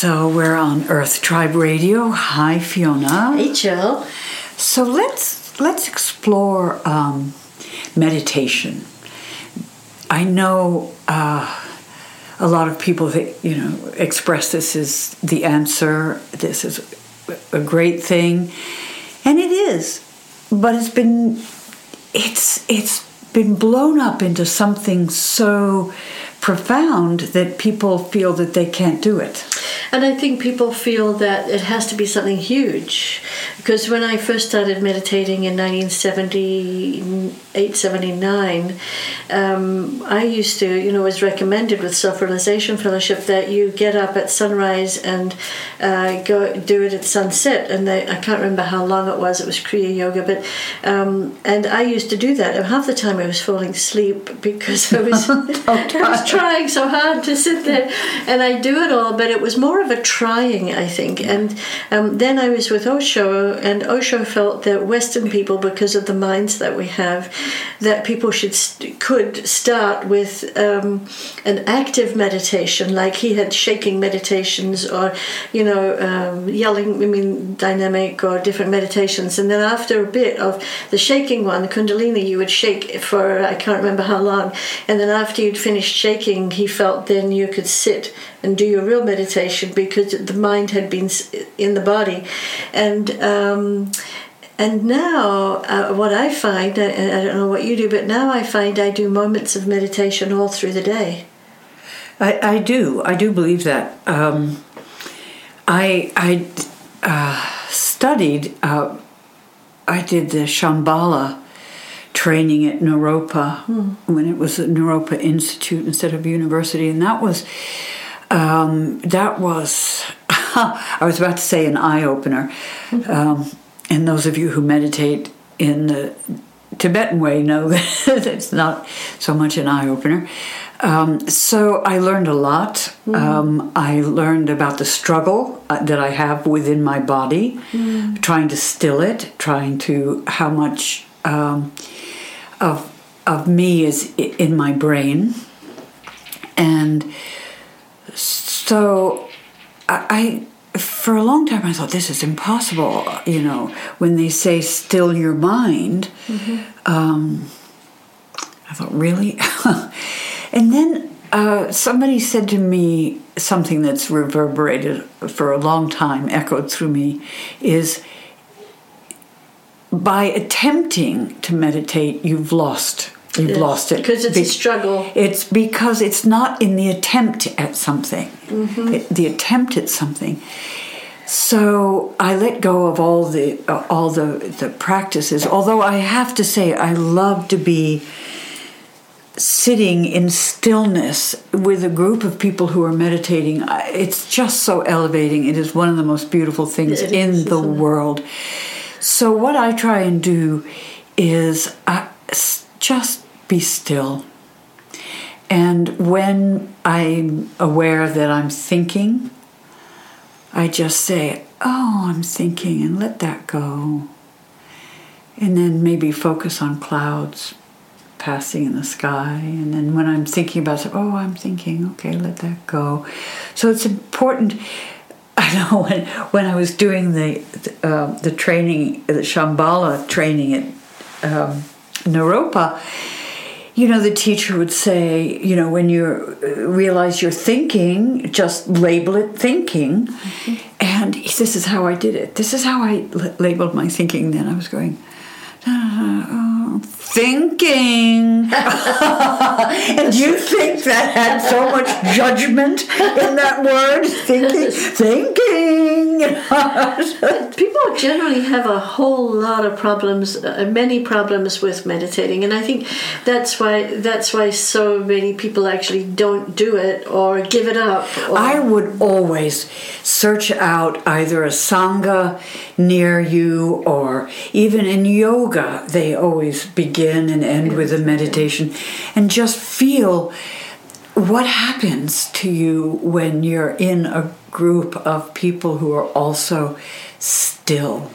So we're on Earth Tribe Radio. Hi, Fiona. Hey, Jill. So let's let's explore um, meditation. I know uh, a lot of people that you know express this as the answer. This is a great thing, and it is. But it's been it's it's been blown up into something so profound that people feel that they can't do it. And I think people feel that it has to be something huge. Because when I first started meditating in 1978 79, um, I used to, you know, it was recommended with Self Realization Fellowship that you get up at sunrise and uh, go do it at sunset. And they, I can't remember how long it was, it was Kriya Yoga, but um, and I used to do that. And half the time I was falling asleep because I was, I was trying so hard to sit there. And I do it all, but it was more of a trying, I think. And um, then I was with Osho, and Osho felt that Western people, because of the minds that we have, that people should could start with um, an active meditation, like he had shaking meditations, or you know, um, yelling. I mean, dynamic or different meditations, and then after a bit of the shaking one, the Kundalini, you would shake for I can't remember how long, and then after you'd finished shaking, he felt then you could sit and do your real meditation because the mind had been in the body, and. Um, and now, uh, what I find, I, I don't know what you do, but now I find I do moments of meditation all through the day. I, I do. I do believe that. Um, I I uh, studied. Uh, I did the Shambhala training at Naropa hmm. when it was the Naropa Institute instead of university, and that was um, that was, I was about to say an eye opener. Mm-hmm. Um, and those of you who meditate in the Tibetan way know that it's not so much an eye opener. Um, so I learned a lot. Mm-hmm. Um, I learned about the struggle uh, that I have within my body, mm-hmm. trying to still it, trying to how much um, of of me is in my brain, and so I, I, for a long time, I thought this is impossible. You know, when they say still your mind, mm-hmm. um, I thought, really? and then uh, somebody said to me something that's reverberated for a long time, echoed through me, is by attempting to meditate, you've lost You've lost it because it's Be- a struggle. It's because it's not in the attempt at something. Mm-hmm. It, the attempt at something. So I let go of all the uh, all the the practices. Although I have to say, I love to be sitting in stillness with a group of people who are meditating. It's just so elevating. It is one of the most beautiful things in is, the world. So what I try and do is. Uh, just be still. And when I'm aware that I'm thinking, I just say, Oh, I'm thinking, and let that go. And then maybe focus on clouds passing in the sky. And then when I'm thinking about it, oh, I'm thinking, okay, let that go. So it's important. I know when, when I was doing the uh, the training, the Shambhala training at um, Naropa, you know, the teacher would say, you know, when you realize you're thinking, just label it thinking. Mm-hmm. And this is how I did it. This is how I l- labeled my thinking. Then I was going, uh, thinking. and you think that had so much judgment in that word? Thinking, thinking. People generally have a whole lot of problems, uh, many problems with meditating, and I think that's why that's why so many people actually don't do it or give it up. Or... I would always search out either a sangha near you or even in yoga they always begin and end with a meditation and just feel what happens to you when you're in a group of people who are also still.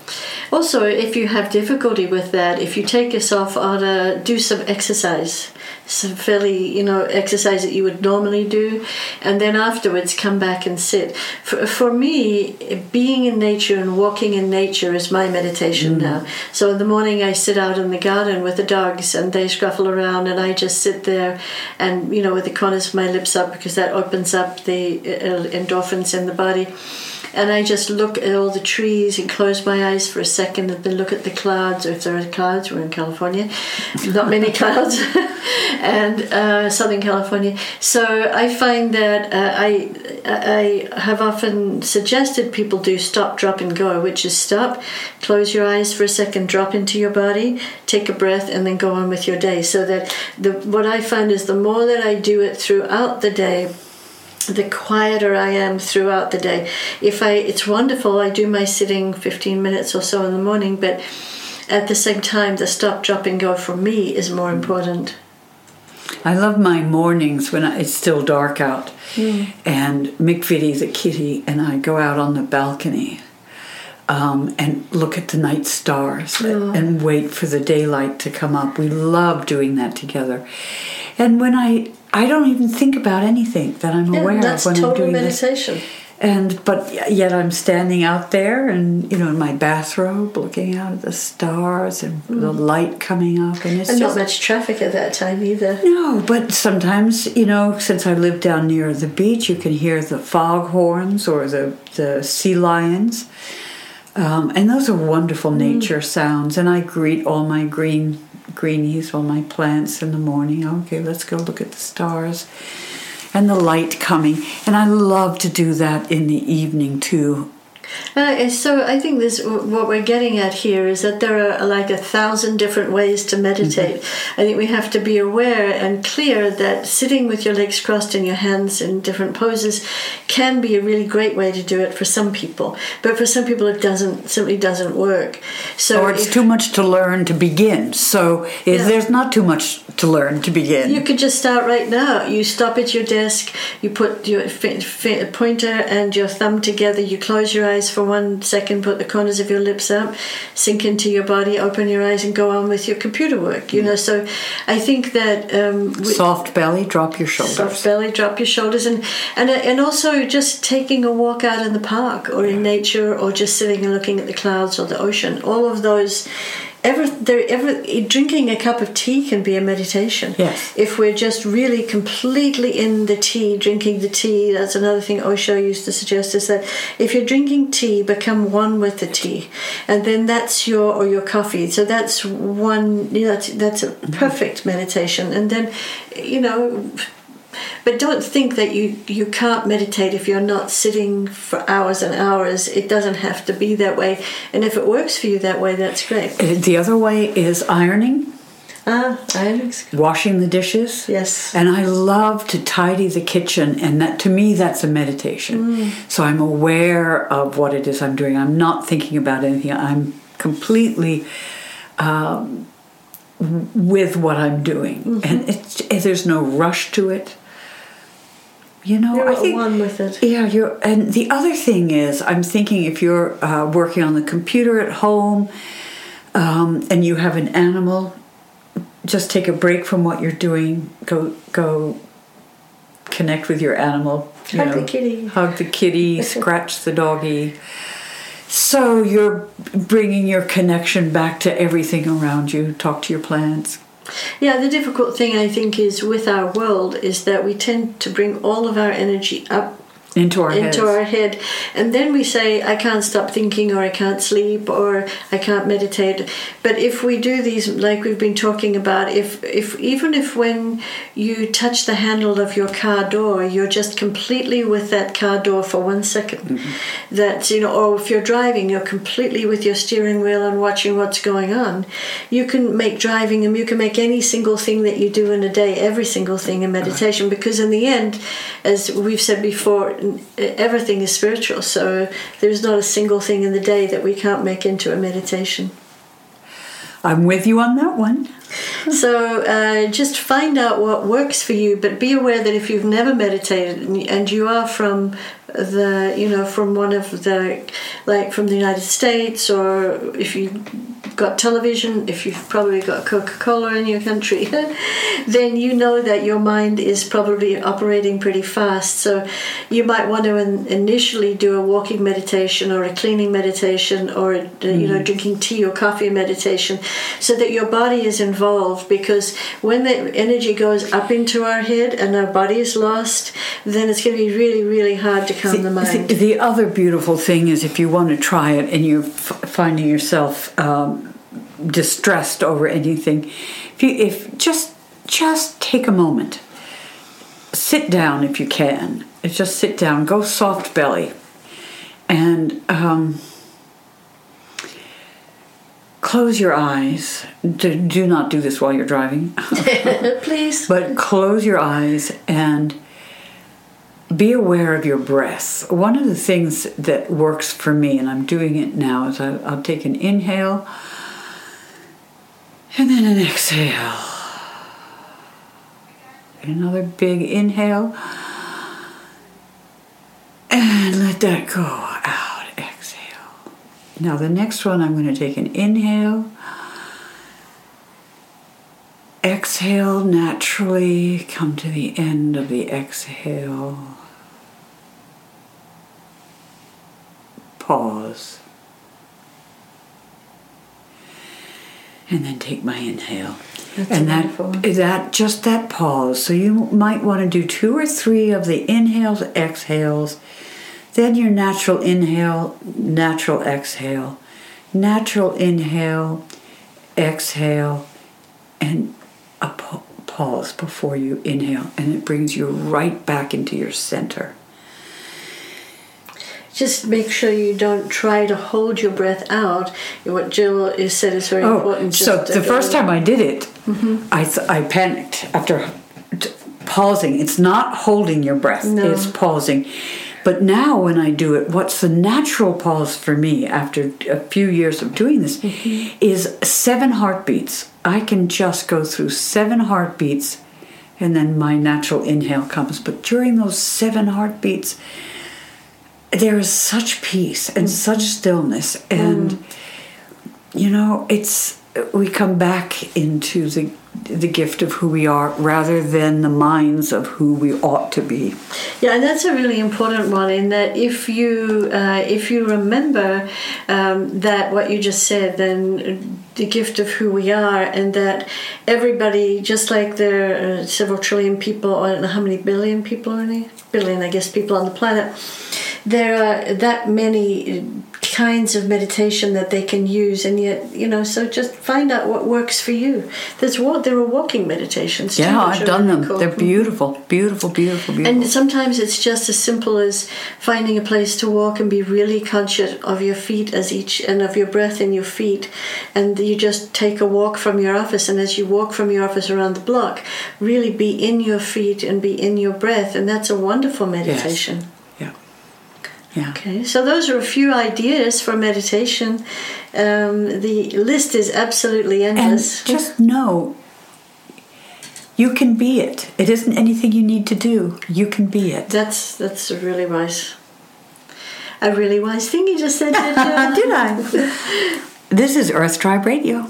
Also, if you have difficulty with that, if you take yourself on a uh, do some exercise, some fairly you know exercise that you would normally do, and then afterwards come back and sit. For, for me, being in nature and walking in nature is my meditation mm. now. So in the morning I sit out in the garden with the dogs and they scruffle around and I just sit there and you know with the corners of my lips up because that opens up the uh, endorphins in the body and I just look at all the trees and close my eyes for a second and then look at the clouds, or if there are clouds, we're in California, not many clouds, and uh, Southern California. So I find that uh, I I have often suggested people do stop, drop, and go, which is stop, close your eyes for a second, drop into your body, take a breath, and then go on with your day. So that the what I find is the more that I do it throughout the day the quieter I am throughout the day. If I, it's wonderful. I do my sitting 15 minutes or so in the morning, but at the same time, the stop, drop, and go for me is more important. I love my mornings when it's still dark out, mm. and Vitti, the kitty, and I go out on the balcony um, and look at the night stars oh. and wait for the daylight to come up. We love doing that together. And when I I don't even think about anything that I'm yeah, aware of when I'm doing meditation. this. And but yet I'm standing out there and you know in my bathrobe looking out at the stars and mm. the light coming up and it's and just, not much traffic at that time either. No, but sometimes you know since I live down near the beach, you can hear the foghorns or the the sea lions. Um, and those are wonderful mm. nature mm. sounds. And I greet all my green greenies, all my plants in the morning. Okay, let's go look at the stars and the light coming. And I love to do that in the evening too. Uh, so I think this what we're getting at here is that there are like a thousand different ways to meditate. Mm-hmm. I think we have to be aware and clear that sitting with your legs crossed and your hands in different poses can be a really great way to do it for some people. But for some people, it doesn't simply doesn't work. So or it's if, too much to learn to begin. So yeah. there's not too much to learn to begin. You could just start right now. You stop at your desk. You put your pointer and your thumb together. You close your eyes eyes for one second, put the corners of your lips up, sink into your body, open your eyes, and go on with your computer work. You know, so I think that um, soft belly, drop your shoulders. Soft belly, drop your shoulders, and and and also just taking a walk out in the park or in nature, or just sitting and looking at the clouds or the ocean. All of those ever there ever drinking a cup of tea can be a meditation. Yes. If we're just really completely in the tea, drinking the tea, that's another thing Osho used to suggest is that if you're drinking tea, become one with the tea, and then that's your or your coffee. So that's one. You know, that's, that's a perfect meditation, and then you know but don't think that you, you can't meditate if you're not sitting for hours and hours. It doesn't have to be that way. And if it works for you that way, that's great. Uh, the other way is ironing. Ah, ironing. Washing the dishes. Yes. And I love to tidy the kitchen, and that to me that's a meditation. Mm. So I'm aware of what it is I'm doing. I'm not thinking about anything. I'm completely um, with what I'm doing, mm-hmm. and it's, there's no rush to it. You know, you're I think one with it. Yeah, you're. And the other thing is, I'm thinking if you're uh, working on the computer at home, um, and you have an animal, just take a break from what you're doing. Go, go, connect with your animal. You hug know, the kitty. Hug the kitty. scratch the doggy. So you're bringing your connection back to everything around you. Talk to your plants, yeah, the difficult thing I think is with our world is that we tend to bring all of our energy up into our into heads. our head. And then we say i can't stop thinking or i can't sleep or i can't meditate. But if we do these like we've been talking about if if even if when you touch the handle of your car door you're just completely with that car door for one second, mm-hmm. that you know or if you're driving you're completely with your steering wheel and watching what's going on. You can make driving and you can make any single thing that you do in a day every single thing a meditation. Because in the end as we've said before everything is spiritual. So there's not a single thing in the day that we can't make into a meditation. I'm with you on that one. so uh, just find out what works for you, but be aware that if you've never meditated and you are from the, you know, from one of the, like from the United States, or if you got television, if you've probably got Coca Cola in your country, then you know that your mind is probably operating pretty fast. So you might want to in, initially do a walking meditation or a cleaning meditation or a, mm. you know mm. drinking tea or coffee meditation, so that your body is involved. Because when the energy goes up into our head and our body is lost, then it's going to be really really hard to calm the, the mind. The, the, other beautiful thing is if you want to try it and you're f- finding yourself. Um, distressed over anything if you if just just take a moment. Sit down if you can. Just sit down. Go soft belly. And um, close your eyes. Do, do not do this while you're driving. Please. But close your eyes and be aware of your breath. One of the things that works for me, and I'm doing it now, is I, will take an inhale and then an exhale. Another big inhale. And let that go out. Exhale. Now, the next one, I'm going to take an inhale. Exhale naturally. Come to the end of the exhale. Pause. and then take my inhale. That's and wonderful. that that just that pause. So you might want to do two or three of the inhales, exhales, then your natural inhale, natural exhale, natural inhale, exhale, and a pause before you inhale, and it brings you right back into your center just make sure you don't try to hold your breath out. What Jill has said is very oh, important. so the first time I did it, mm-hmm. I th- I panicked after t- pausing. It's not holding your breath; no. it's pausing. But now, when I do it, what's the natural pause for me after a few years of doing this mm-hmm. is seven heartbeats. I can just go through seven heartbeats, and then my natural inhale comes. But during those seven heartbeats, there is such peace and mm-hmm. such stillness and mm. you know it's we come back into the the gift of who we are rather than the minds of who we ought to be. Yeah, and that's a really important one. In that, if you uh, if you remember um, that what you just said, then the gift of who we are, and that everybody, just like there are several trillion people, I don't know how many billion people are there, billion, I guess, people on the planet there are that many kinds of meditation that they can use and yet you know so just find out what works for you. There's what there are walking meditations yeah i've done them. cool. they're beautiful beautiful beautiful beautiful. and sometimes it's just as simple as finding a place to walk and be really conscious of your feet as each and of your breath in your feet. And you just take a walk from your office and as you walk from your office around the block really be in your feet and be in your breath and that's a wonderful meditation. yes. Yeah. Okay, so those are a few ideas for meditation. Um, the list is absolutely endless. And just know you can be it. It isn't anything you need to do. You can be it. That's that's a really wise, a really wise thing you just said. Did I? this is Earth Tribe Radio.